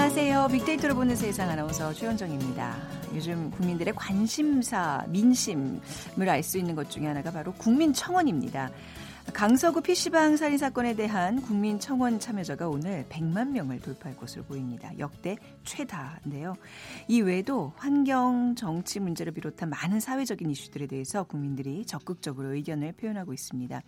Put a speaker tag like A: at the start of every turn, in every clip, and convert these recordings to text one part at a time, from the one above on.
A: 안녕하세요. 빅데이터로 보는 세상 아나운서 최현정입니다. 요즘 국민들의 관심사, 민심을 알 수 있는 것 중에 하나가 바로 국민청원입니다. 강서구 PC방 살인 사건에 대한 국민청원 참여자가 오늘 100만 명을 돌파할 것으로 보입니다. 역대 최다인데요. 이 외에도 환경, 정치 문제를 비롯한 많은 사회적인 이슈들에 대해서 국민들이 적극적으로 의견을 표현하고 있습니다.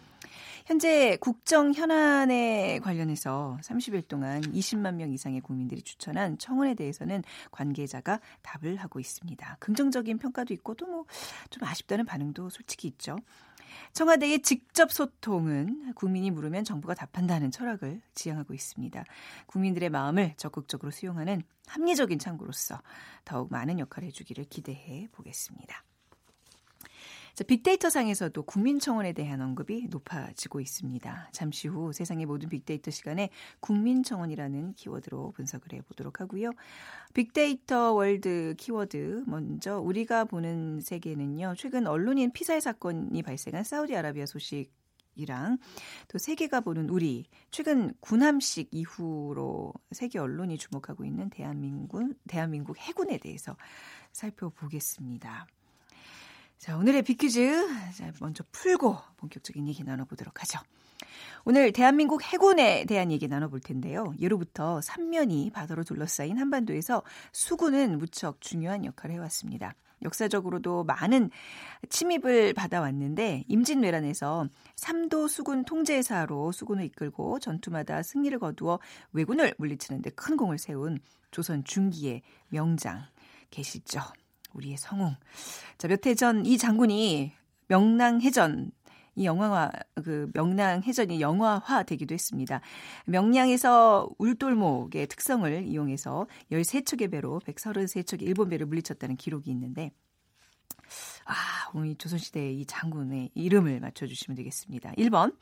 A: 현재 국정 현안에 관련해서 30일 동안 20만 명 이상의 국민들이 추천한 청원에 대해서는 관계자가 답을 하고 있습니다. 긍정적인 평가도 있고 또 뭐 좀 아쉽다는 반응도 솔직히 있죠. 청와대의 직접 소통은 국민이 물으면 정부가 답한다는 철학을 지향하고 있습니다. 국민들의 마음을 적극적으로 수용하는 합리적인 창구로서 더욱 많은 역할을 해주기를 기대해 보겠습니다. 자, 빅데이터 상에서도 국민청원에 대한 언급이 높아지고 있습니다. 잠시 후 세상의 모든 빅데이터 시간에 국민청원이라는 키워드로 분석을 해보도록 하고요. 빅데이터 월드 키워드 먼저 우리가 보는 세계는요. 최근 언론인 피살 사건이 발생한 사우디아라비아 소식 이랑 또 세계가 보는 우리 최근 관함식 이후로 세계 언론이 주목하고 있는 대한민국 대한민국 해군에 대해서 살펴보겠습니다. 자, 오늘의 빅퀴즈. 자, 먼저 풀고 본격적인 얘기 나눠보도록 하죠. 오늘 대한민국 해군에 대한 얘기 나눠볼 텐데요. 예로부터 삼면이 바다로 둘러싸인 한반도에서 수군은 무척 중요한 역할을 해왔습니다. 역사적으로도 많은 침입을 받아왔는데 임진왜란에서 삼도 수군 통제사로 수군을 이끌고 전투마다 승리를 거두어 왜군을 물리치는 데 큰 공을 세운 조선 중기의 명장 계시죠. 우리의 성웅. 자, 몇 해 전 이 장군이 명랑해전 이 영화화 그 명랑해전이 영화화 되기도 했습니다. 명량에서 울돌목의 특성을 이용해서 13척의 배로 133척의 일본 배를 물리쳤다는 기록이 있는데 아, 오늘 조선시대의 이 장군의 이름을 맞춰주시면 되겠습니다. 1번,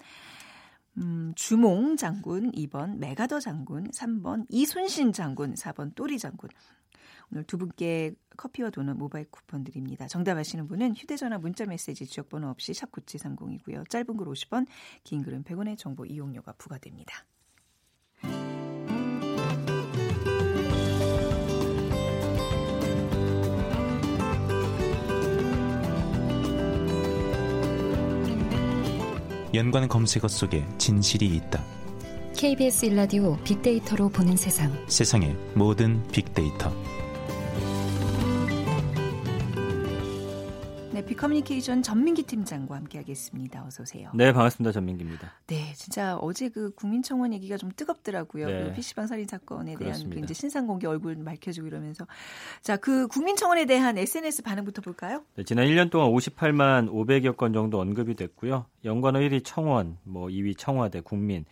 A: 음, 주몽 장군, 2번, 메가더 장군, 3번, 이순신 장군, 4번, 또리 장군. 오늘 두 분께 커피와 도넛 모바일 쿠폰 드립니다. 정답 아시는 분은 휴대전화 문자메시지 지역번호 없이 샵9730이고요. 짧은 글 50원, 긴 글은 100원의 정보 이용료가 부과됩니다.
B: 연관 검색어 속에 진실이 있다.
C: KBS 일라디오 빅데이터로 보는 세상.
B: 세상의 모든 빅데이터.
A: 커뮤니케이션 전민기 팀장과 함께하겠습니다. 어서 오세요.
D: 네, 반갑습니다. 전민기입니다.
A: 네, 진짜 어제 그 국민청원 얘기가 좀 뜨겁더라고요. 네. 그 PC방 살인 사건에 대한 그 이제 신상 공개 얼굴 밝혀지고 이러면서 자, 그 국민청원에 대한 SNS 반응부터 볼까요?
D: 네, 지난 1년 동안 58만 500여 건 정도 언급이 됐고요. 연관어 1위 청원, 뭐 2위 청와대, 국민.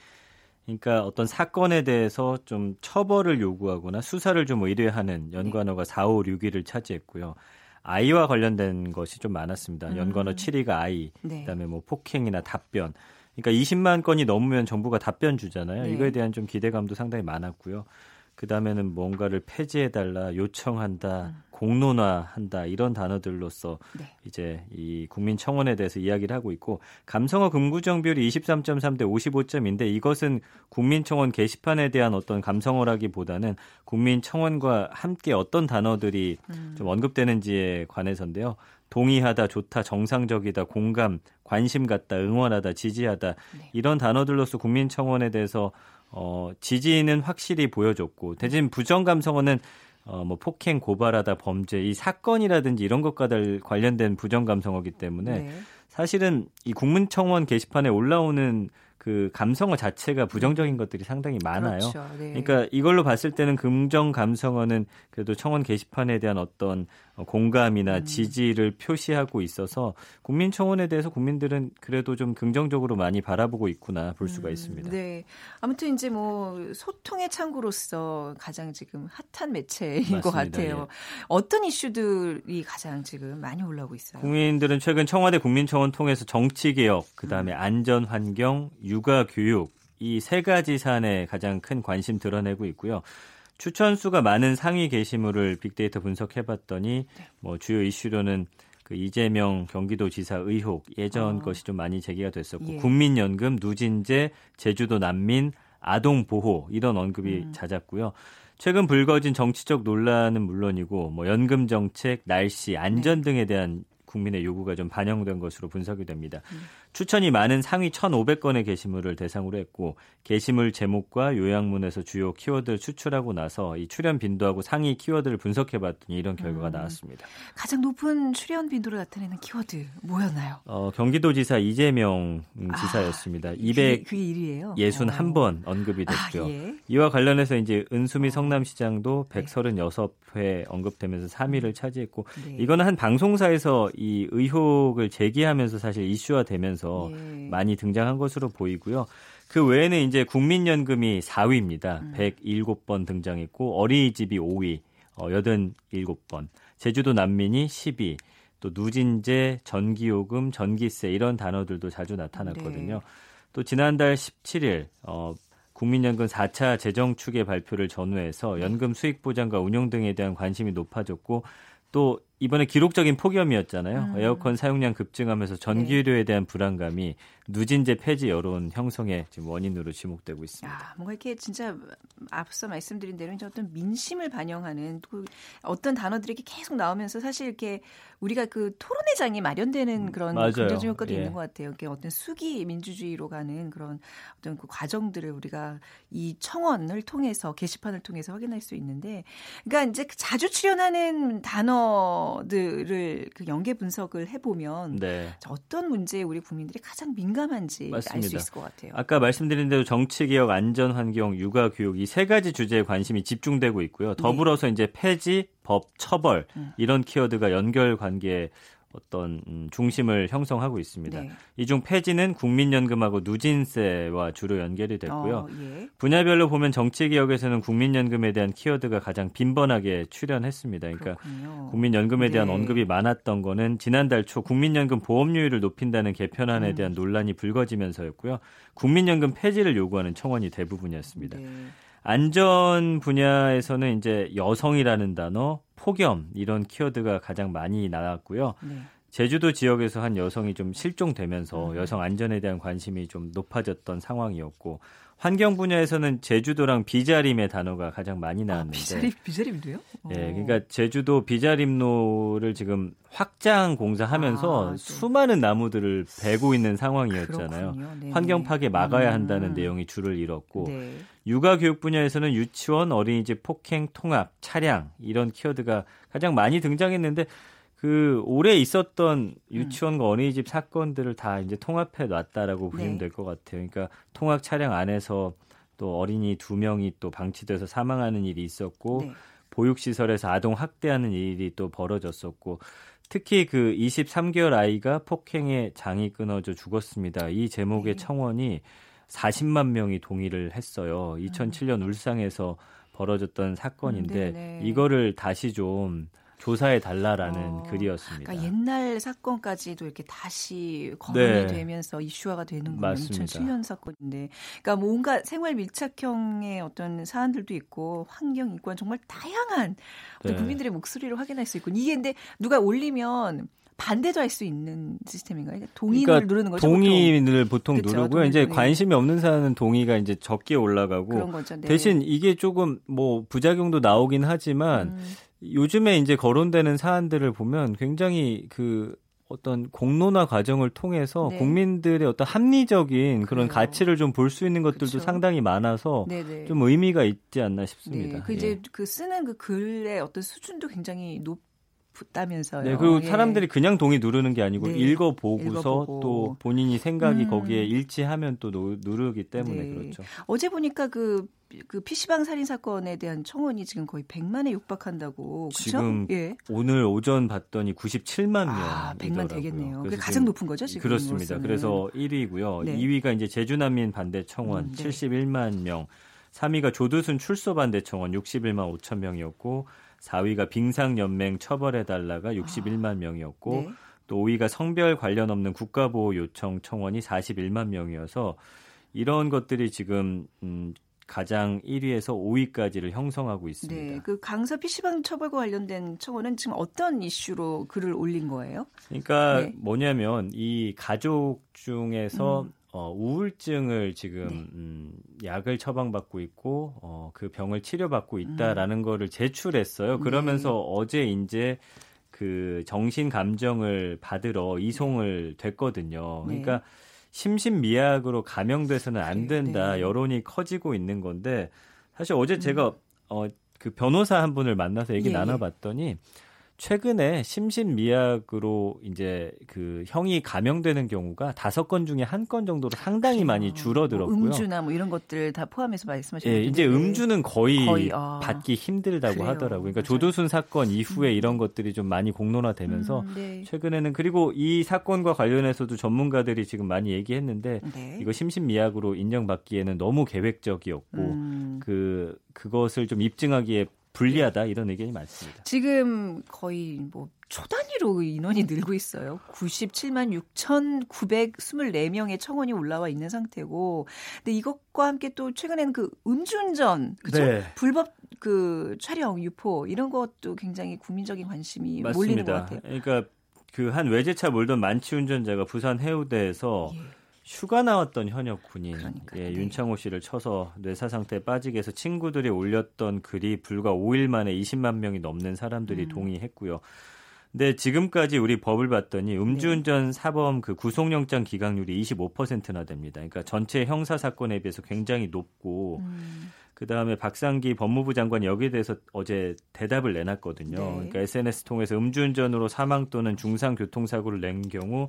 D: 그러니까 어떤 사건에 대해서 좀 처벌을 요구하거나 수사를 좀 의뢰하는 연관어가 네. 4, 5, 6위를 차지했고요. 아이와 관련된 것이 좀 많았습니다. 음. 연관어 7위가 아이, 네. 그다음에 뭐 폭행이나 답변. 그러니까 20만 건이 넘으면 정부가 답변 주잖아요. 네. 이거에 대한 좀 기대감도 상당히 많았고요. 그 다음에는 뭔가를 폐지해달라, 요청한다, 음. 공론화한다 이런 단어들로서 네. 이제 이 국민 청원에 대해서 이야기를 하고 있고 감성어 금구정 비율이 23.3대 55점인데 이것은 국민 청원 게시판에 대한 어떤 감성어라기보다는 국민 청원과 함께 어떤 단어들이 음. 좀 언급되는지에 관해서인데요. 동의하다, 좋다, 정상적이다, 공감, 관심 갖다, 응원하다, 지지하다 네. 이런 단어들로서 국민 청원에 대해서 어, 지지는 확실히 보여줬고 대신 부정 감성어는 어, 뭐 폭행 고발하다 범죄 이 사건이라든지 이런 것과 관련된 부정 감성어기 때문에 네. 사실은 이 국민청원 게시판에 올라오는 그 감성어 자체가 부정적인 것들이 상당히 많아요. 그렇죠. 네. 그러니까 이걸로 봤을 때는 긍정 감성어는 그래도 청원 게시판에 대한 어떤 공감이나 음. 지지를 표시하고 있어서 국민 청원에 대해서 국민들은 그래도 좀 긍정적으로 많이 바라보고 있구나 볼 수가 음, 있습니다.
A: 네. 아무튼 이제 뭐 소통의 창구로서 가장 지금 핫한 매체인 맞습니다. 것 같아요. 예. 어떤 이슈들이 가장 지금 많이 올라오고 있어요?
D: 국민들은 최근 청와대 국민청원 통해서 정치 개혁, 그다음에 음. 안전 환경, 육아 교육 이 세 가지 사안에 가장 큰 관심 드러내고 있고요. 추천 수가 많은 상위 게시물을 빅데이터 분석해 봤더니 네. 뭐 주요 이슈로는 그 이재명 경기도지사 의혹 예전 어. 것이 좀 많이 제기가 됐었고 예. 국민연금 누진제 제주도 난민 아동 보호 이런 언급이 음. 잦았고요. 최근 불거진 정치적 논란은 물론이고 뭐 연금 정책, 날씨, 안전 네. 등에 대한 국민의 요구가 좀 반영된 것으로 분석이 됩니다. 음. 추천이 많은 상위 1,500건의 게시물을 대상으로 했고 게시물 제목과 요약문에서 주요 키워드를 추출하고 나서 이 출연 빈도하고 상위 키워드를 분석해 봤더니 이런 결과가 음. 나왔습니다.
A: 가장 높은 출연 빈도를 나타내는 키워드 뭐였나요?
D: 어, 경기도지사 이재명 아, 지사였습니다. 아, 200 그게 1위예요. 61번 어. 언급이 됐죠. 아, 예. 이와 관련해서 이제 은수미 어. 성남시장도 136회 언급되면서 3위를 차지했고 네. 이거는 한 방송사에서 이 의혹을 제기하면서 사실 이슈화 되면서 하면서 예. 많이 등장한 것으로 보이고요. 그 외에는 이제 국민연금이 4위입니다. 음. 107번 등장했고 어린이집이 5위, 어, 87번, 제주도 난민이 10위, 또 누진제, 전기요금, 전기세 이런 단어들도 자주 나타났거든요. 네. 또 지난달 17일 어, 국민연금 4차 재정 추계 발표를 전후해서 네. 연금 수익 보장과 운용 등에 대한 관심이 높아졌고 또 이번에 기록적인 폭염이었잖아요. 음. 에어컨 사용량 급증하면서 전기료에 대한 불안감이 누진제 폐지 여론 형성의 지금 원인으로 지목되고 있습니다.
A: 야, 뭔가 이렇게 진짜 앞서 말씀드린 대로 이제 어떤 민심을 반영하는 또 어떤 단어들이 이렇게 계속 나오면서 사실 이렇게 우리가 그 토론회 장이 마련되는 음, 그런 긍정적 효과도 예. 있는 것 같아요. 이게 어떤 수기 민주주의로 가는 그런 어떤 그 과정들을 우리가 이 청원을 통해서 게시판을 통해서 확인할 수 있는데, 그러니까 이제 자주 출연하는 단어들을 그 연계 분석을 해보면 네. 어떤 문제에 우리 국민들이 가장 민감한지 알 수 있을 것 같아요.
D: 아까 말씀드린 대로 정치 개혁, 안전 환경, 육아 교육 이 세 가지 주제에 관심이 집중되고 있고요. 더불어서 네. 이제 폐지, 법, 처벌 음. 이런 키워드가 연결 관계에 어떤 음, 중심을 형성하고 있습니다. 네. 이중 폐지는 국민연금하고 누진세와 주로 연결이 됐고요. 어, 예. 분야별로 보면 정치개혁에서는 국민연금에 대한 키워드가 가장 빈번하게 출연했습니다. 그러니까 그렇군요. 국민연금에 대한 네. 언급이 많았던 거는 지난달 초 국민연금 보험료율을 높인다는 개편안에 음. 대한 논란이 불거지면서였고요. 국민연금 폐지를 요구하는 청원이 대부분이었습니다. 네. 안전 분야에서는 이제 여성이라는 단어, 폭염 이런 키워드가 가장 많이 나왔고요. 네. 제주도 지역에서 한 여성이 좀 실종되면서 음. 여성 안전에 대한 관심이 좀 높아졌던 상황이었고 환경 분야에서는 제주도랑 비자림의 단어가 가장 많이 아, 나왔는데 아,
A: 비자림 비자림도요?
D: 예, 그러니까 제주도 비자림로를 지금 확장 공사하면서 아, 수많은 나무들을 베고 있는 상황이었잖아요. 환경 파괴 막아야 음. 한다는 음. 내용이 줄을 잃었고 네. 육아 교육 분야에서는 유치원, 어린이집 폭행, 통합, 차량 이런 키워드가 가장 많이 등장했는데 그 올해 있었던 유치원과 음. 어린이집 사건들을 다 이제 통합해 놨다라고 보시면 네. 될것 같아요. 그러니까 통학 차량 안에서 또 어린이 두 명이 또 방치돼서 사망하는 일이 있었고 네. 보육 시설에서 아동 학대하는 일이 또 벌어졌었고 특히 그 23개월 아이가 폭행에 장이 끊어져 죽었습니다. 이 제목의 네. 청원이 40만 명이 동의를 했어요. 2007년 울상에서 벌어졌던 사건인데 음, 이거를 다시 좀 조사해 달라라는 어, 글이었습니다.
A: 그러니까 옛날 사건까지도 이렇게 다시 거론이 네. 되면서 이슈화가 되는군요. 2007년 사건인데, 그러니까 뭔가 생활 밀착형의 어떤 사안들도 있고 환경, 인권 정말 다양한 네. 국민들의 목소리를 확인할 수 있고 이게 근데 누가 올리면 반대도 할 수 있는 시스템인가요? 동의를 그러니까 누르는 거죠.
D: 동의를 보통, 보통 누르고요. 이제 동의. 관심이 없는 사람은 동의가 이제 적게 올라가고 네. 대신 이게 조금 뭐 부작용도 나오긴 하지만 음. 요즘에 이제 거론되는 사안들을 보면 굉장히 그 어떤 공론화 과정을 통해서 네. 국민들의 어떤 합리적인 그런 그래요. 가치를 좀 볼 수 있는 것들도 그쵸. 상당히 많아서 네네. 좀 의미가 있지 않나 싶습니다.
A: 네. 그 이제 예. 그 쓰는 그 글의 어떤 수준도 굉장히 높 붙다면서요.
D: 네, 그리고 예. 사람들이 그냥 동의 누르는 게 아니고 네. 읽어보고서 읽어보고. 또 본인이 생각이 음. 거기에 일치하면 또 누르기 때문에 네. 그렇죠.
A: 어제 보니까 그, 그 PC방 살인 사건에 대한 청원이 지금 거의 100만에 육박한다고. 그쵸?
D: 지금 예. 오늘 오전 봤더니 97만 명.
A: 아, 100만 되겠네요. 그게 가장 높은 거죠, 지금.
D: 그렇습니다. 것은. 그래서 1위고요. 네. 2위가 이제 제주난민 반대 청원 음, 네. 71만 명. 3위가 조두순 출소 반대 청원 61만 5천 명이었고 4위가 빙상연맹 처벌해달라가 61만 아, 명이었고 네. 또 5위가 성별 관련 없는 국가보호 요청 청원이 41만 명이어서 이런 것들이 지금 음, 가장 1위에서 5위까지를 형성하고 있습니다. 네,
A: 그 강서 PC방 처벌과 관련된 청원은 지금 어떤 이슈로 글을 올린 거예요?
D: 그러니까 네. 뭐냐면 이 가족 중에서 음. 어, 우울증을 지금
A: 네.
D: 음, 약을 처방받고 있고 어, 그 병을 치료받고 있다라는 거를 제출했어요.
A: 네.
D: 그러면서 어제 이제 그 정신 감정을 받으러 이송을 됐거든요.
A: 네.
D: 그러니까 심신미약으로 감염돼서는 안. 된다.
A: 네.
D: 여론이 커지고 있는 건데 사실 어제 제가 어, 그 변호사 한 분을 만나서 얘기
A: 음. 예, 예.
D: 나눠봤더니 최근에 심신미약으로 이제 그 형이 감염되는 경우가 다섯 건 중에 한 건 정도로 상당히 많이 줄어들었고요.
A: 뭐 음주나 뭐 이런 것들 다 포함해서 말씀하시는
D: 예, 이제 음주는 거의,
A: 거의, 아.
D: 받기 힘들다고
A: 그래요.
D: 하더라고요. 그러니까
A: 맞아요.
D: 조두순 사건 이후에 이런 것들이 좀 많이 공론화되면서
A: 음, 네.
D: 최근에는 그리고 이 사건과 관련해서도 전문가들이 지금 많이 얘기했는데
A: 네.
D: 이거 심신미약으로 인정받기에는 너무 계획적이었고
A: 음.
D: 그 그것을 좀 입증하기에 불리하다 이런 의견이 많습니다.
A: 지금 거의 뭐 초단위로 인원이 늘고 있어요. 97만 6,924명의 청원이 올라와 있는 상태고, 근데 이것과 함께 또 최근에는 그 음주운전, 그죠?
D: 네.
A: 불법 그 촬영, 유포 이런 것도 굉장히 국민적인 관심이 몰리는 것
D: 맞습니다.
A: 같아요.
D: 그러니까 그 한 외제차 몰던 만취 운전자가 부산 해우대에서
A: 예.
D: 휴가 나왔던 현역 군인
A: 그러니까요.
D: 예,
A: 네.
D: 윤창호 씨를 쳐서 뇌사 상태에 빠지게 해서 친구들이 올렸던 글이 불과 5일 만에 20만 명이 넘는 사람들이
A: 음.
D: 동의했고요. 근데 지금까지 우리 법을 봤더니
A: 네.
D: 음주운전 사범 그 구속영장 기각률이 25%나 됩니다. 그러니까 전체 형사 사건에 비해서 굉장히 높고
A: 음,
D: 그 다음에 박상기 법무부 장관이 여기에 대해서 어제 대답을 내놨거든요.
A: 네.
D: 그러니까 SNS 통해서 음주운전으로 사망 또는 중상 교통사고를 낸 경우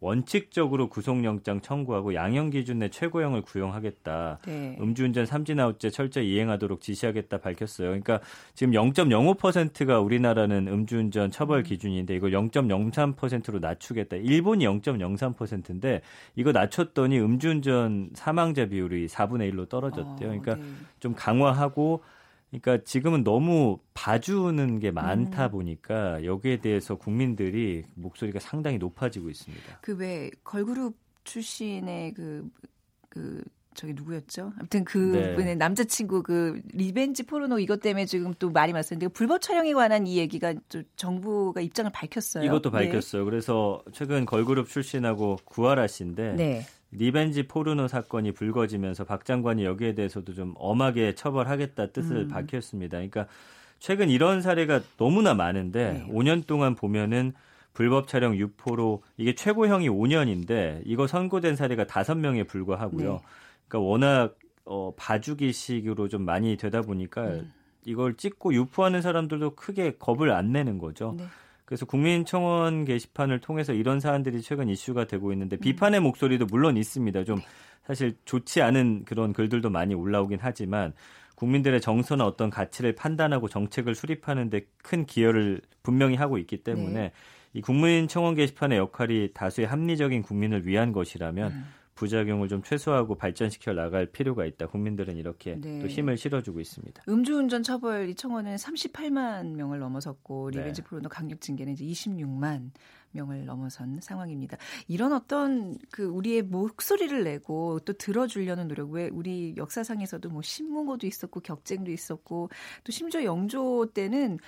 D: 원칙적으로 구속영장 청구하고 양형 기준 내 최고형을 구형하겠다.
A: 네.
D: 음주운전 삼진아웃제 철저히 이행하도록 지시하겠다 밝혔어요. 그러니까 지금 0.05%가 우리나라는 음주운전 처벌 기준인데 이걸 0.03%로 낮추겠다. 일본이 0.03%인데 이거 낮췄더니 음주운전 사망자 비율이 4분의 1로 떨어졌대요.
A: 어,
D: 그러니까
A: 네.
D: 좀 강화하고 그러니까 지금은 너무 봐주는 게 많다
A: 음.
D: 보니까 여기에 대해서 국민들이 목소리가 상당히 높아지고 있습니다.
A: 그 왜 걸그룹 출신의 그, 그, 저기 누구였죠? 아무튼 그
D: 네.
A: 분의 남자친구 그 리벤지 포르노 이것 때문에 지금 또 말이 많았는데 불법 촬영에 관한 이 얘기가 또 정부가 입장을 밝혔어요.
D: 이것도 밝혔어요. 그래서 최근 걸그룹 출신하고 구하라 씨인데
A: 네. 네.
D: 리벤지 포르노 사건이 불거지면서 박 장관이 여기에 대해서도 좀 엄하게 처벌하겠다 뜻을
A: 음.
D: 밝혔습니다. 그러니까 최근 이런 사례가 너무나 많은데
A: 네.
D: 5년 동안 보면은 불법 촬영 유포로 이게 최고형이 5년인데 이거 선고된 사례가 5명에 불과하고요.
A: 네.
D: 그러니까 워낙 어, 봐주기식으로 좀 많이 되다 보니까
A: 음.
D: 이걸 찍고 유포하는 사람들도 크게 겁을 안 내는 거죠.
A: 네.
D: 그래서 국민청원 게시판을 통해서 이런 사안들이 최근 이슈가 되고 있는데
A: 음.
D: 비판의 목소리도 물론 있습니다.
A: 네.
D: 좀 사실 좋지 않은 그런 글들도 많이 올라오긴 하지만 국민들의 정서나 어떤 가치를 판단하고 정책을 수립하는데 큰 기여를 분명히 하고 있기 때문에
A: 네.
D: 이 국민청원 게시판의 역할이 다수의 합리적인 국민을 위한 것이라면
A: 음.
D: 부작용을 좀 최소화하고 발전시켜 나갈 필요가 있다. 국민들은 이렇게
A: 네.
D: 또 힘을 실어주고 있습니다.
A: 음주운전 처벌 이 청원은 38만 명을 넘어섰고
D: 네.
A: 리벤지 포르노 강력 징계는 이제 26만 명을 넘어선 상황입니다. 이런 어떤 그 우리의 목소리를 내고 또 들어주려는 노력 왜 우리 역사상에서도 뭐 신문고도 있었고 격쟁도 있었고 또 심지어 영조 때는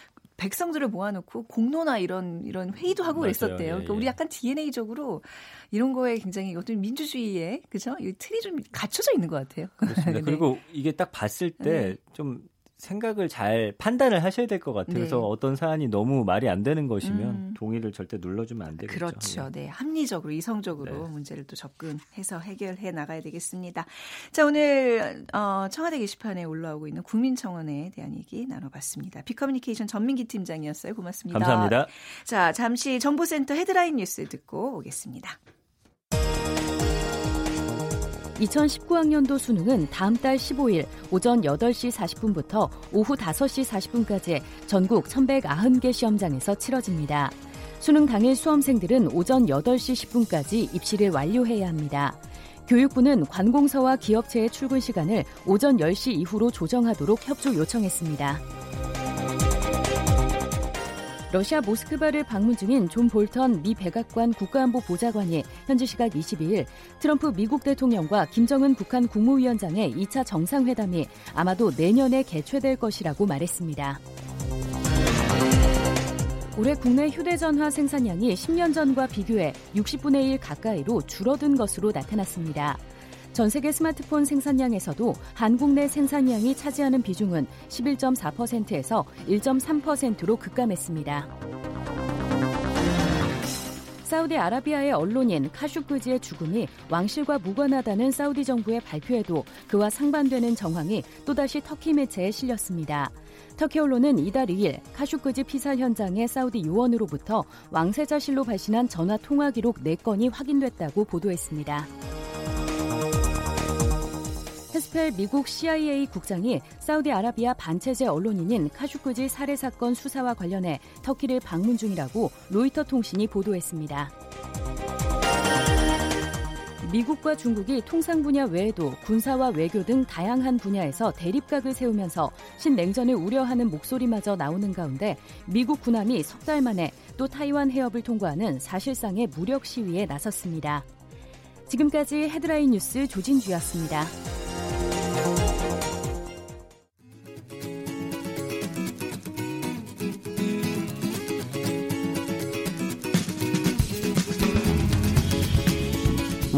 A: 백성들을 모아놓고 공론화 이런 이런 회의도 하고
D: 맞아요.
A: 그랬었대요.
D: 예,
A: 그러니까
D: 예.
A: 우리 약간 DNA적으로 이런 거에 굉장히 어떤 민주주의의 그죠? 이 틀이 좀 갖춰져 있는 것 같아요.
D: 그렇습니다.
A: 네.
D: 그리고 이게 딱 봤을 때좀 생각을 잘 판단을 하셔야 될 것 같아요.
A: 네.
D: 그래서 어떤 사안이 너무 말이 안 되는 것이면
A: 음.
D: 동의를 절대 눌러주면 안 되겠죠.
A: 그렇죠. 네. 합리적으로, 이성적으로
D: 네.
A: 문제를 또 접근해서 해결해 나가야 되겠습니다. 자, 오늘, 어, 청와대 게시판에 올라오고 있는 국민청원에 대한 얘기 나눠봤습니다. 비커뮤니케이션 전민기 팀장이었어요. 고맙습니다.
D: 감사합니다.
A: 자, 잠시 정보센터 헤드라인 뉴스 듣고 오겠습니다.
E: 2019학년도 수능은 다음 달 15일 오전 8시 40분부터 오후 5시 40분까지 전국 1,190개 시험장에서 치러집니다. 수능 당일 수험생들은 오전 8시 10분까지 입시를 완료해야 합니다. 교육부는 관공서와 기업체의 출근 시간을 오전 10시 이후로 조정하도록 협조 요청했습니다. 러시아 모스크바를 방문 중인 존 볼턴 미 백악관 국가안보 보좌관이 현지 시각 22일 트럼프 미국 대통령과 김정은 북한 국무위원장의 2차 정상회담이 아마도 내년에 개최될 것이라고 말했습니다. 올해 국내 휴대전화 생산량이 10년 전과 비교해 60분의 1 가까이로 줄어든 것으로 나타났습니다. 전 세계 스마트폰 생산량에서도 한국 내 생산량이 차지하는 비중은 11.4%에서 1.3%로 급감했습니다. 사우디아라비아의 언론인 카슈크지의 죽음이 왕실과 무관하다는 사우디 정부의 발표에도 그와 상반되는 정황이 또다시 터키 매체에 실렸습니다. 터키 언론은 이달 2일 카슈크지 피살 현장의 사우디 요원으로부터 왕세자실로 발신한 전화 통화 기록 4건이 확인됐다고 보도했습니다. 헤스펠 미국 CIA 국장이 사우디아라비아 반체제 언론인인 카슈크지 살해 사건 수사와 관련해 터키를 방문 중이라고 로이터 통신이 보도했습니다. 미국과 중국이 통상 분야 외에도 군사와 외교 등 다양한 분야에서 대립각을 세우면서 신냉전을 우려하는 목소리마저 나오는 가운데 미국 군함이 석 달 만에 또 타이완 해협을 통과하는 사실상의 무력 시위에 나섰습니다. 지금까지 헤드라인 뉴스 조진주였습니다.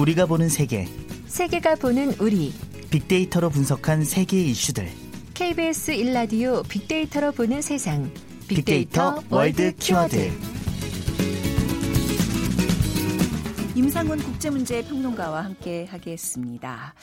F: 우리가 보는 세계
G: 세계가 보는 우리
F: 빅데이터로 분석한 세계의 이슈들
G: KBS 1라디오 빅데이터로 보는 세상
F: 빅데이터, 빅데이터 월드 키워드
A: 임상훈 국제문제 평론가와 함께 하겠습니다.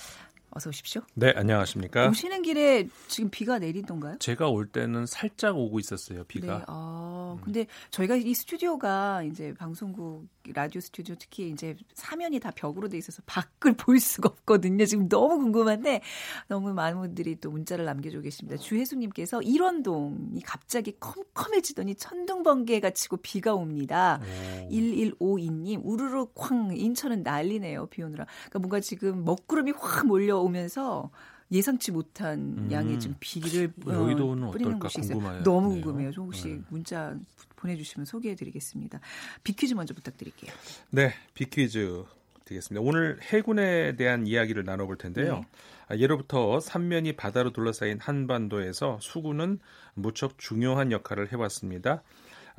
A: 어서 오십시오.
H: 네, 안녕하십니까.
A: 오시는 길에 지금 비가 내리던가요?
H: 제가 올 때는 살짝 오고 있었어요, 비가.
A: 네, 아, 근데 저희가 이 스튜디오가 이제 방송국 라디오 스튜디오 특히 이제 사면이 다 벽으로 돼 있어서 밖을 볼 수가 없거든요. 지금 너무 궁금한데 너무 많은 분들이 또 문자를 남겨주고 계십니다. 주혜수님께서 일원동이 갑자기 컴컴해지더니 천둥 번개가 치고 비가 옵니다. 오. 1152님 우르르 쾅 인천은 난리네요. 비 오느라. 그러니까 뭔가 지금 먹구름이 확 몰려오면서 예상치 못한 음. 양의 좀 비를
H: 어, 여의도는 뿌리는 곳이 있어요.
A: 너무 궁금해요. 조금씩 네. 문자 보내주시면 소개해드리겠습니다. 비퀴즈 먼저 부탁드릴게요.
H: 네, 비퀴즈 드리겠습니다. 오늘 해군에 대한 이야기를 나눠볼 텐데요. 네. 아, 예로부터 삼면이 바다로 둘러싸인 한반도에서 수군은 무척 중요한 역할을 해왔습니다.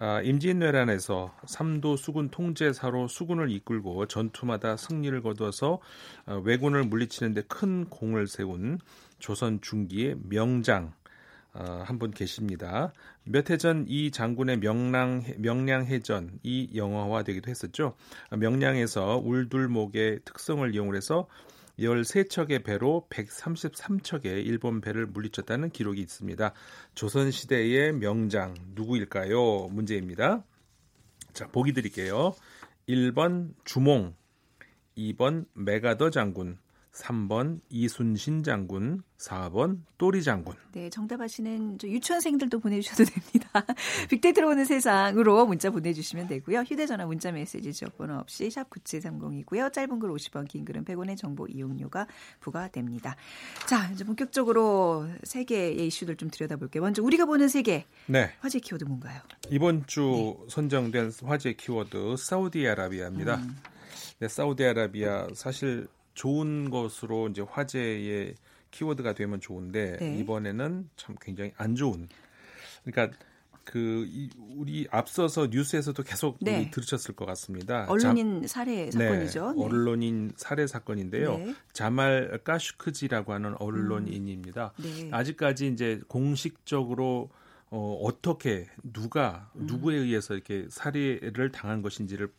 H: 아, 임진왜란에서 삼도 수군 통제사로 수군을 이끌고 전투마다 승리를 거두어서 아, 왜군을 물리치는 데 큰 공을 세운 조선 중기의 명장 어, 한분 계십니다. 몇 해 전 이 장군의 명량 명량해전 이 영화화되기도 했었죠. 명량에서 울둘목의 특성을 이용해서 13척의 배로 133척의 일본 배를 물리쳤다는 기록이 있습니다. 조선시대의 명장 누구일까요? 문제입니다. 자, 보기 드릴게요. 1번 주몽, 2번 메가더 장군, 3번 이순신 장군, 4번 또리 장군.
A: 네, 정답하시는 유치원생들도 보내주셔도 됩니다. 빅데이터로 보는 세상으로 문자 보내주시면 되고요. 휴대전화 문자 메시지 지역번호 없이 샵 9730이고요. 짧은 글 50원, 긴 글은 100원의 정보 이용료가 부과됩니다. 자, 이제 본격적으로 세계의 이슈들 좀 들여다볼게요. 먼저 우리가 보는 세계. 네. 화제 키워드 뭔가요?
H: 이번 주 네. 선정된 화제 키워드 사우디아라비아입니다. 음. 네, 사우디아라비아 사실 좋은 것으로 이제 화제의 키워드가 되면 좋은데 네. 이번에는 참 굉장히 안 좋은. 그러니까 그 우리 앞서서 뉴스에서도 계속 네. 들으셨을 것 같습니다.
A: 언론인 살해 사건이죠.
H: 네, 언론인 살해 사건인데요. 네. 자말 까슈크지라고 하는 언론인입니다. 음. 네. 아직까지 이제 공식적으로 어, 어떻게 누가 음. 누구에 의해서 이렇게 살해를 당한 것인지를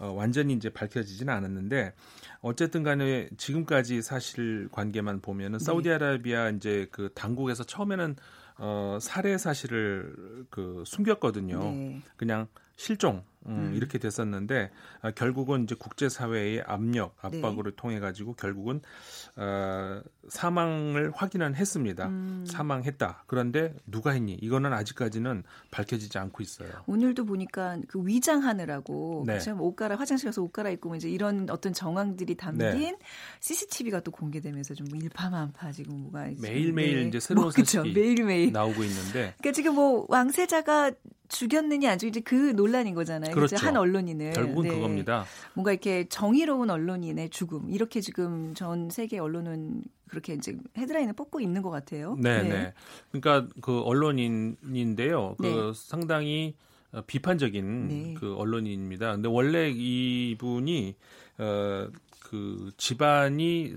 H: 어, 완전히 이제 밝혀지지는 않았는데 어쨌든 간에 지금까지 사실 관계만 보면은 네. 사우디아라비아 이제 그 당국에서 처음에는 어 살해 사실을 그 숨겼거든요. 네. 그냥 실종 음, 음. 이렇게 됐었는데 아, 결국은 이제 국제사회의 압력 압박으로 네. 통해 가지고 결국은 어, 사망을 확인은 했습니다. 음. 사망했다. 그런데 누가 했니? 이거는 아직까지는 밝혀지지 않고 있어요.
A: 오늘도 보니까 그 위장하느라고 네. 그렇죠? 옷 갈아 화장실 가서 옷 갈아입고 이제 이런 어떤 정황들이 담긴 네. CCTV가 또 공개되면서 좀 일파만파 지금 뭐가
H: 매일 매일 네. 이제 새로운 뭐, 소식이 매일 매일 나오고 있는데
A: 그러니까 지금 뭐 왕세자가 죽였느냐 안 죽였는지 그 논란인 거잖아요. 그렇죠. 한 언론인을
H: 결국은 네. 그겁니다.
A: 뭔가 이렇게 정의로운 언론인의 죽음 이렇게 지금 전 세계 언론은 그렇게 이제 헤드라인을 뽑고 있는 것 같아요.
H: 네, 네. 네. 그러니까 그 언론인인데요. 그 네. 상당히 어, 비판적인
A: 네.
H: 그 언론인입니다. 근데 원래 이분이 어, 그 집안이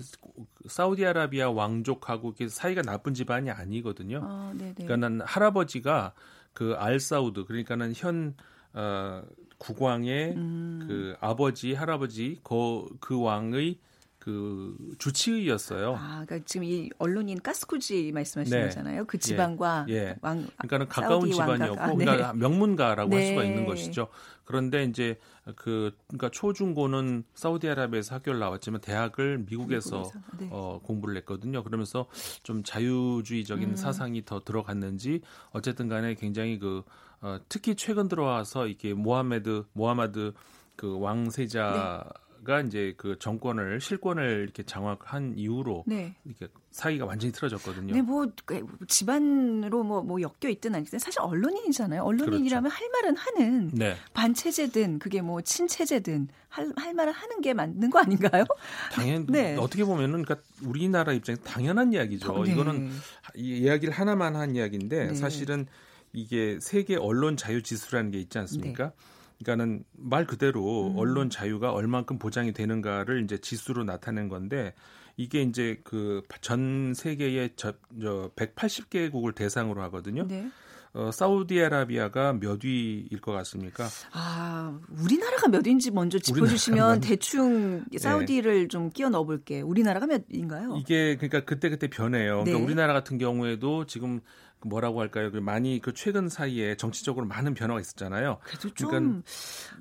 H: 사우디아라비아 왕족하고 사이가 나쁜 집안이 아니거든요.
A: 아, 네네.
H: 그러니까는 할아버지가 그 알사우드 그러니까는 현 어, 국왕의
A: 음.
H: 그 아버지 할아버지 그, 그 왕의 그 주치의였어요.
A: 아, 그러니까 지금 이 언론인 가스쿠지 말씀하시는
H: 네.
A: 거잖아요. 그 지방과
H: 예.
A: 왕
H: 그러니까는 가까운 집안이었고
A: 왕가가. 네.
H: 그러니까 명문가라고 할
A: 네.
H: 수가 있는 것이죠. 그런데 이제 그 그러니까 초중고는 사우디아라비아에서 학교를 나왔지만 대학을 미국에서,
A: 미국에서, 네.
H: 어, 공부를 했거든요. 그러면서 좀 자유주의적인
A: 음.
H: 사상이 더 들어갔는지 어쨌든 간에 굉장히 그 어, 특히 최근 들어와서 이게 모하메드 모하마드 그 왕세자가 이제 그 정권을 실권을 이렇게 장악한 이후로
A: 네.
H: 이렇게 사이가 완전히 틀어졌거든요.
A: 네, 뭐 그, 집안으로 뭐, 뭐 엮여 있든 아니든 사실 언론인이잖아요. 언론인이라면 할 말은 하는
H: 네.
A: 반체제든 그게 뭐 친체제든 할, 할 말을 하는 게 맞는 거 아닌가요?
H: 당연
A: 네.
H: 어떻게 보면은 그러니까 우리나라 입장에 서 당연한 이야기죠.
A: 네.
H: 이거는 이 이야기를 하나만 한 이야기인데
A: 네.
H: 사실은 이게 세계 언론 자유 지수라는 게 있지 않습니까? 그러니까는 말 그대로
A: 음.
H: 언론 자유가 얼만큼 보장이 되는가를 이제 지수로 나타낸 건데 이게 이제 그 전 세계의 저, 저 180개국을 대상으로 하거든요.
A: 네.
H: 어, 사우디아라비아가 몇 위일 것 같습니까?
A: 아, 우리나라가 몇인지 먼저
H: 우리나라가
A: 짚어주시면 대충 사우디를 좀 끼워 넣어볼게. 우리나라가 몇인가요?
H: 이게 그러니까 그때 그때 변해요.
A: 네.
H: 그러니까 우리나라 같은 경우에도 지금 뭐라고 할까요? 그 많이 그 최근 사이에 정치적으로 많은 변화가 있었잖아요.
A: 그래도 좀
H: 그러니까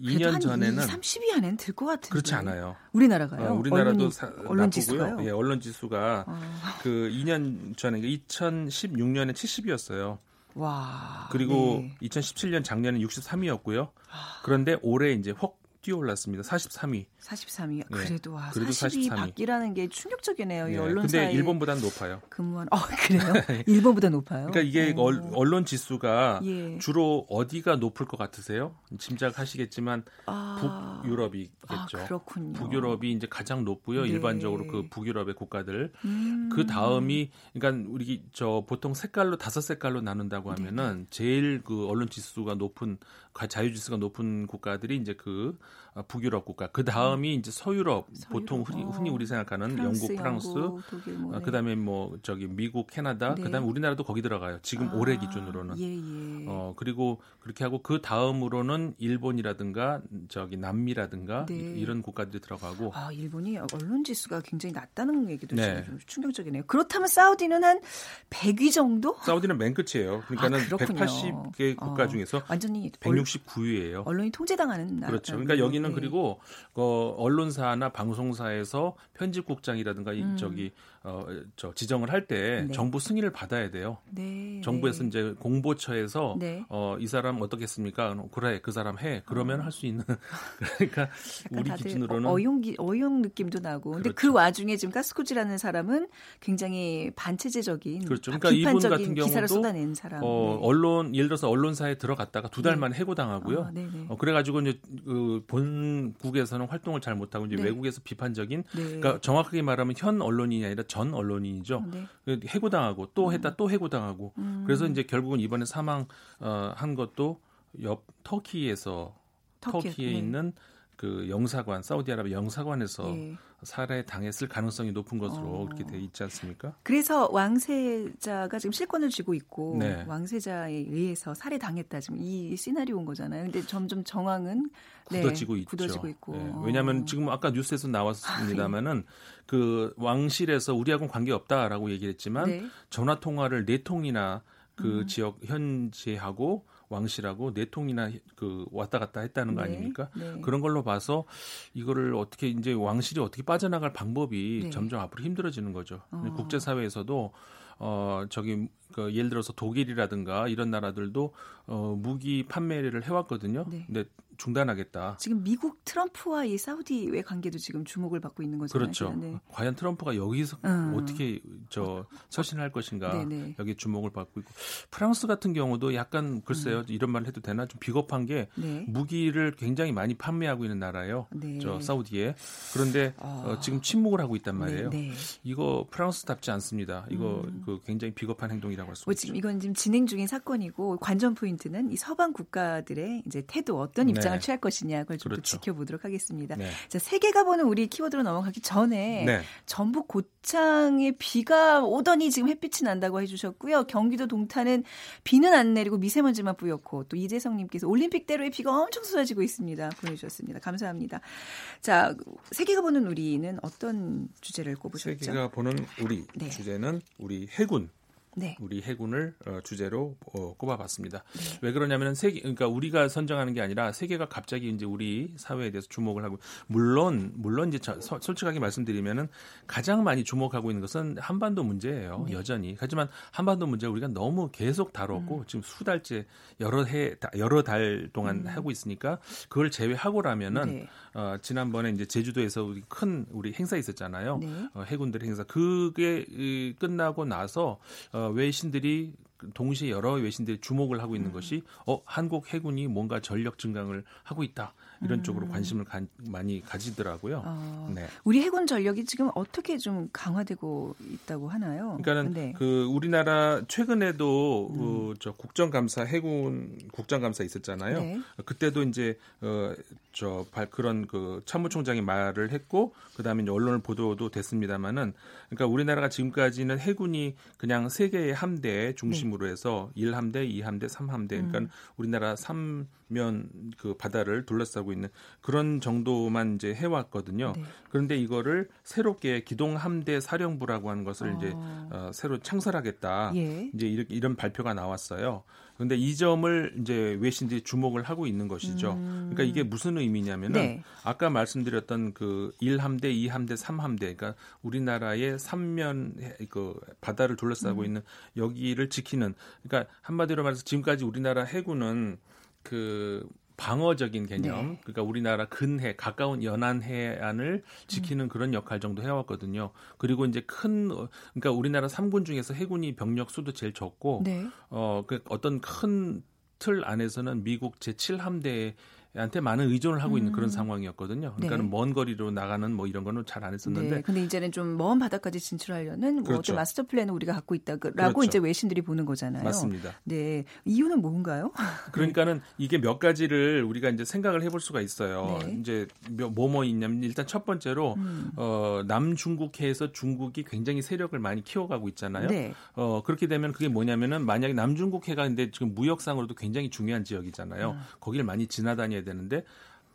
A: 그래도
H: 2년
A: 한
H: 전에는
A: 2, 30위 안에는 들 것 같은데.
H: 그렇지 않아요.
A: 우리나라가요?
H: 어, 우리나라도
A: 언론이- 언론. 지수가요?
H: 예, 언론 지수가
A: 아,
H: 그 2년 전에 2016년에 70이었어요.
A: 와.
H: 그리고
A: 네.
H: 2017년 작년에 63위였고요. 그런데 올해 이제 확 뛰어올랐습니다. 43위.
A: 43위.
H: 예,
A: 그래도 와,
H: 그래도
A: 40위
H: 43위.
A: 바뀌라는 게 충격적이네요. 이
H: 예,
A: 언론사에
H: 근데 일본보다는 높아요.
A: 근무한. 어, 그래요? 일본보다 높아요?
H: 그러니까 이게
A: 어.
H: 얼- 언론 지수가
A: 예.
H: 주로 어디가 높을 것 같으세요? 짐작하시겠지만
A: 아,
H: 북유럽이겠죠.
A: 아, 그렇군요.
H: 북유럽이 이제 가장 높고요.
A: 네.
H: 일반적으로 그 북유럽의 국가들.
A: 음.
H: 그 다음이 그러니까 우리 저 보통 색깔로 다섯 색깔로 나눈다고
A: 네,
H: 하면은 제일 그 언론 지수가 높은 가- 자유 지수가 높은 국가들이 이제 그 아, 북유럽 국가. 그 다음이 이제 서유럽, 보통
A: 음. 서유럽.
H: 흔히,
A: 어.
H: 흔히 우리 생각하는
A: 프랑스,
H: 영국, 프랑스,
A: 영국, 독일 뭐,
H: 어,
A: 네.
H: 그다음에 뭐 저기 미국, 캐나다,
A: 네.
H: 그다음에 우리나라도 거기 들어가요. 지금
A: 아,
H: 올해 기준으로는.
A: 예, 예.
H: 어 그리고 그렇게 하고 그 다음으로는 일본이라든가 저기 남미라든가
A: 네.
H: 이- 이런 국가들이 들어가고
A: 아, 일본이 언론 지수가 굉장히 낮다는 얘기도
H: 네.
A: 좀 충격적이네요. 그렇다면 사우디는 한 100위 정도?
H: 사우디는 맨 끝이에요. 그러니까는
A: 아, 그렇군요.
H: 180개 국가
A: 어,
H: 중에서
A: 완전히
H: 169위예요.
A: 언론이 통제당하는 나라.
H: 그렇죠. 그러니까 여기 는
A: 네.
H: 그리고 어, 언론사나 방송사에서 편집국장이라든가 이
A: 음.
H: 저기 어, 저 지정을 할때
A: 네.
H: 정부 승인을 받아야 돼요.
A: 네,
H: 정부에서
A: 네.
H: 이제 공보처에서
A: 네.
H: 어, 이 사람 어떻겠습니까? 그래 그 사람 해. 그러면 할수 있는 그러니까 우리 기준으로는
A: 어, 어용 기- 어용 느낌도 나고. 근데 그
H: 그렇죠.
A: 와중에 지금 가스코지라는 사람은 굉장히 반체제적인
H: 그렇죠.
A: 아,
H: 그러니까 이분
A: 비판적인
H: 같은
A: 기사를
H: 경우도
A: 쏟아낸 사람.
H: 어,
A: 네.
H: 언론 예를 들어서 언론사에 들어갔다가 두달
A: 네.
H: 만에 해고당하고요.
A: 아, 네네.
H: 어, 그래가지고 이제 그 본국에서는 활동을 잘 못하고 이제
A: 네.
H: 외국에서 비판적인
A: 네.
H: 그러니까 정확하게 말하면 현 언론인이 아니라 전 언론인이죠.
A: 네.
H: 그 해고당하고 또 했다 또 해고당하고
A: 음.
H: 그래서 이제 결국은 이번에 사망 어, 한 것도 옆 터키에서
A: 터키에,
H: 터키에
A: 네.
H: 있는 그 영사관 사우디아라비아 영사관에서
A: 예.
H: 살해 당했을 가능성이 높은 것으로
A: 어.
H: 그렇게 돼 있지 않습니까?
A: 그래서 왕세자가 지금 실권을 쥐고 있고
H: 네.
A: 왕세자에 의해서 살해 당했다 지금 이 시나리오인 거잖아요. 근데 점점 정황은 네,
H: 굳어지고 있죠.
A: 굳어지고 있고.
H: 예,
A: 어.
H: 왜냐하면 지금 아까 뉴스에서 나왔습니다만은 그 왕실에서 우리하고는 관계 없다라고 얘기했지만
A: 네.
H: 전화 통화를 네 통이나 그
A: 음.
H: 지역 현지하고 왕실하고 네 통이나 그 왔다 갔다 했다는 거
A: 네,
H: 아닙니까?
A: 네.
H: 그런 걸로 봐서 이거를 어떻게 이제 왕실이 어떻게 빠져나갈 방법이
A: 네.
H: 점점 앞으로 힘들어지는 거죠.
A: 어.
H: 국제 사회에서도 어 저기 그 예를 들어서 독일이라든가 이런 나라들도 어 무기 판매를 해왔거든요.
A: 네.
H: 근데 중단하겠다.
A: 지금 미국 트럼프와 이 사우디의 관계도 지금 주목을 받고 있는 거잖아요.
H: 그렇죠.
A: 네.
H: 과연 트럼프가 여기서
A: 음.
H: 어떻게 저 서신할 것인가
A: 네네.
H: 여기 주목을 받고 있고 프랑스 같은 경우도 약간 글쎄요
A: 음.
H: 이런 말 해도 되나 좀 비겁한 게
A: 네.
H: 무기를 굉장히 많이 판매하고 있는 나라예요.
A: 네.
H: 저 사우디에 그런데
A: 아.
H: 어, 지금 침묵을 하고 있단 말이에요.
A: 네, 네.
H: 이거 프랑스답지 않습니다. 이거
A: 음.
H: 그 굉장히 비겁한 행동이라고 사건이라고
A: 할수뭐
H: 있죠.
A: 지금 이건 지금 진행 중인 사건이고 관전 포인트는 이 서방 국가들의 이제 태도 어떤 입장을
H: 네.
A: 취할 것이냐 그걸 좀또
H: 그렇죠.
A: 지켜보도록 하겠습니다.
H: 네.
A: 자, 세계가 보는 우리 키워드로 넘어가기 전에
H: 네.
A: 전북 고창에 비가 오더니 지금 햇빛이 난다고 해주셨고요. 경기도 동탄은 비는 안 내리고 미세먼지만 뿌옇고 또 이재성님께서 올림픽대로에 비가 엄청 쏟아지고 있습니다. 보내주셨습니다. 감사합니다. 자, 세계가 보는 우리는 어떤 주제를 꼽으셨죠?
H: 세계가 보는 우리
A: 네.
H: 주제는 우리 해군
A: 네.
H: 우리 해군을 어, 주제로 어, 꼽아봤습니다.
A: 네.
H: 왜 그러냐면은 세계 그러니까 우리가 선정하는 게 아니라 세계가 갑자기 이제 우리 사회에 대해서 주목을 하고 물론 물론 이제 저, 서- 솔직하게 말씀드리면은 가장 많이 주목하고 있는 것은 한반도 문제예요.
A: 네.
H: 여전히. 하지만 한반도 문제 우리가 너무 계속 다뤘고
A: 음.
H: 지금 수 달째 여러 해 다- 여러 달 동안 하고 있으니까 그걸 제외하고라면은
A: 네.
H: 어, 지난번에 이제 제주도에서 우리 큰 우리 행사 있었잖아요.
A: 네.
H: 어, 해군들 행사 그게 이, 끝나고 나서 어, 외신들이 동시에 여러 외신들이 주목을 하고
A: 음.
H: 있는 것이 어 한국 해군이 뭔가 전력 증강을 하고 있다 이런
A: 음.
H: 쪽으로 관심을 가, 많이 가지더라고요.
A: 어,
H: 네.
A: 우리 해군 전력이 지금 어떻게 좀 강화되고 있다고 하나요?
H: 그러니까는
A: 네. 음.
H: 그 우리나라 최근에도 그, 저 국정감사 해군 국정감사 있었잖아요.
A: 네.
H: 그때도 이제 어 저 그런 그 참모총장이 말을 했고 그다음에 이제 언론을 보도도 됐습니다마는 그러니까 우리나라가 지금까지는 해군이 그냥 세 개의 함대 중심으로 해서 1함대, 2함대, 3함대 그러니까
A: 음.
H: 우리나라 삼면 그 바다를 둘러싸고 있는 그런 정도만 이제 해 왔거든요.
A: 네.
H: 그런데 이거를 새롭게 기동 함대 사령부라고 하는 것을 이제
A: 어.
H: 어, 새로 창설하겠다.
A: 예.
H: 이제 이렇게 이런 발표가 나왔어요. 그런데 이 점을 이제 외신들이 주목을 하고 있는 것이죠. 그러니까 이게 무슨 의미냐면은
A: 음. 네.
H: 아까 말씀드렸던 그 1함대, 2함대, 3함대 그러니까 우리나라의 삼면 그 바다를 둘러싸고
A: 음.
H: 있는 여기를 지키는 그러니까 한마디로 말해서 지금까지 우리나라 해군은 그 방어적인 개념,
A: 네.
H: 그러니까 우리나라 근해, 가까운 연안 해안을 지키는 그런 역할 정도 해왔거든요. 그리고 이제 큰, 어, 그러니까 우리나라 삼군 중에서 해군이 병력 수도 제일 적고,
A: 네.
H: 어, 그 어떤 큰 틀 안에서는 미국 제7함대 한테 많은 의존을 하고 있는 그런 상황이었거든요. 그러니까는
A: 음. 네.
H: 먼 거리로 나가는 뭐 이런 거는 잘 안 했었는데
A: 네. 근데 이제는 좀 먼 바다까지 진출하려는 뭐
H: 그렇죠.
A: 어떤 마스터 플랜을 우리가 갖고 있다라고
H: 그렇죠.
A: 이제 외신들이 보는 거잖아요.
H: 맞습니다.
A: 네. 이유는 뭔가요?
H: 그러니까는 이게 몇 가지를 우리가 이제 생각을 해볼 수가 있어요.
A: 네.
H: 이제 뭐뭐 있냐면 일단 첫 번째로
A: 음.
H: 어, 남중국해에서 중국이 굉장히 세력을 많이 키워가고 있잖아요.
A: 네.
H: 어, 그렇게 되면 그게 뭐냐면은 만약에 남중국해가 근데 지금 무역상으로도 굉장히 중요한 지역이잖아요.
A: 음.
H: 거기를 많이 지나다녀야 되는데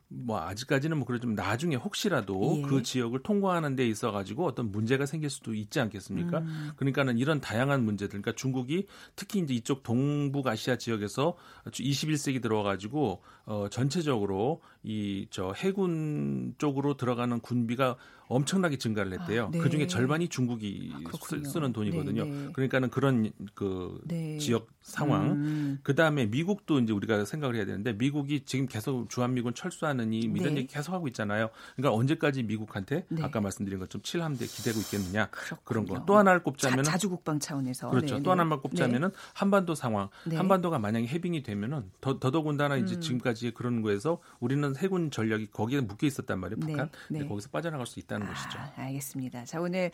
H: 뭐 아직까지는 뭐 그러지만 나중에 혹시라도
A: 예.
H: 그 지역을 통과하는 데 있어 가지고 어떤 문제가 생길 수도 있지 않겠습니까?
A: 음.
H: 그러니까는 이런 다양한 문제들 그러니까 중국이 특히 이제 이쪽 동북아시아 지역에서 21세기 들어와 가지고 어 전체적으로 이 저 해군 쪽으로 들어가는 군비가 엄청나게 증가를 했대요.
A: 아, 네.
H: 그 중에 절반이 중국이
A: 아, 그렇군요.
H: 쓰, 는 돈이거든요.
A: 네, 네.
H: 그러니까는 그런 그
A: 네.
H: 지역 상황
A: 음.
H: 그 다음에 미국도 이제 우리가 생각을 해야 되는데 미국이 지금 계속 주한미군 철수하느니 이런
A: 네.
H: 얘기 계속 하고 있잖아요. 그러니까 언제까지 미국한테
A: 네.
H: 아까 말씀드린 것처럼 7함대 기대고 있겠느냐
A: 그렇군요.
H: 그런 거. 또 하나를 꼽자면은
A: 자, 주 국방 차원에서
H: 그렇죠.
A: 네,
H: 또
A: 네.
H: 하나만 꼽자면은 한반도 상황.
A: 네.
H: 한반도가 만약에 해빙이 되면은 더, 더더군다나 이제
A: 음.
H: 지금까지 그런 거에서 우리는 해군 전력이 거기에 묶여 있었단 말이에요.
A: 네,
H: 북한.
A: 네.
H: 근데 거기서 빠져나갈 수 있다 는 것이죠.
A: 아, 알겠습니다. 자, 오늘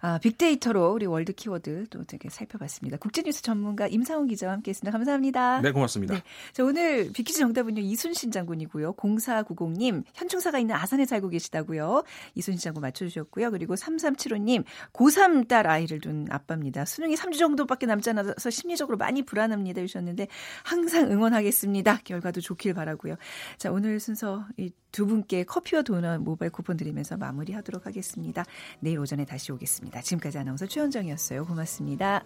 A: 아, 빅데이터로 우리 월드 키워드 또 되게 살펴봤습니다. 국제뉴스 전문가 임상훈 기자와 함께 했습니다. 감사합니다.
H: 네, 고맙습니다.
A: 네. 자, 오늘 빅퀴즈 정답은요. 이순신 장군이고요. 0490님 현충사가 있는 아산에 살고 계시다고요. 이순신 장군 맞춰주셨고요. 그리고 3375님 고3 딸 아이를 둔 아빠입니다. 수능이 3주 정도밖에 남지 않아서 심리적으로 많이 불안합니다. 주셨는데 항상 응원하겠습니다. 결과도 좋길 바라고요. 자, 오늘 순서 이 두 분께 커피와 도넛 모바일 쿠폰 드리면서 마무리하도록 하겠습니다. 내일 오전에 다시 오겠습니다. 지금까지 아나운서 최현정이었어요. 고맙습니다.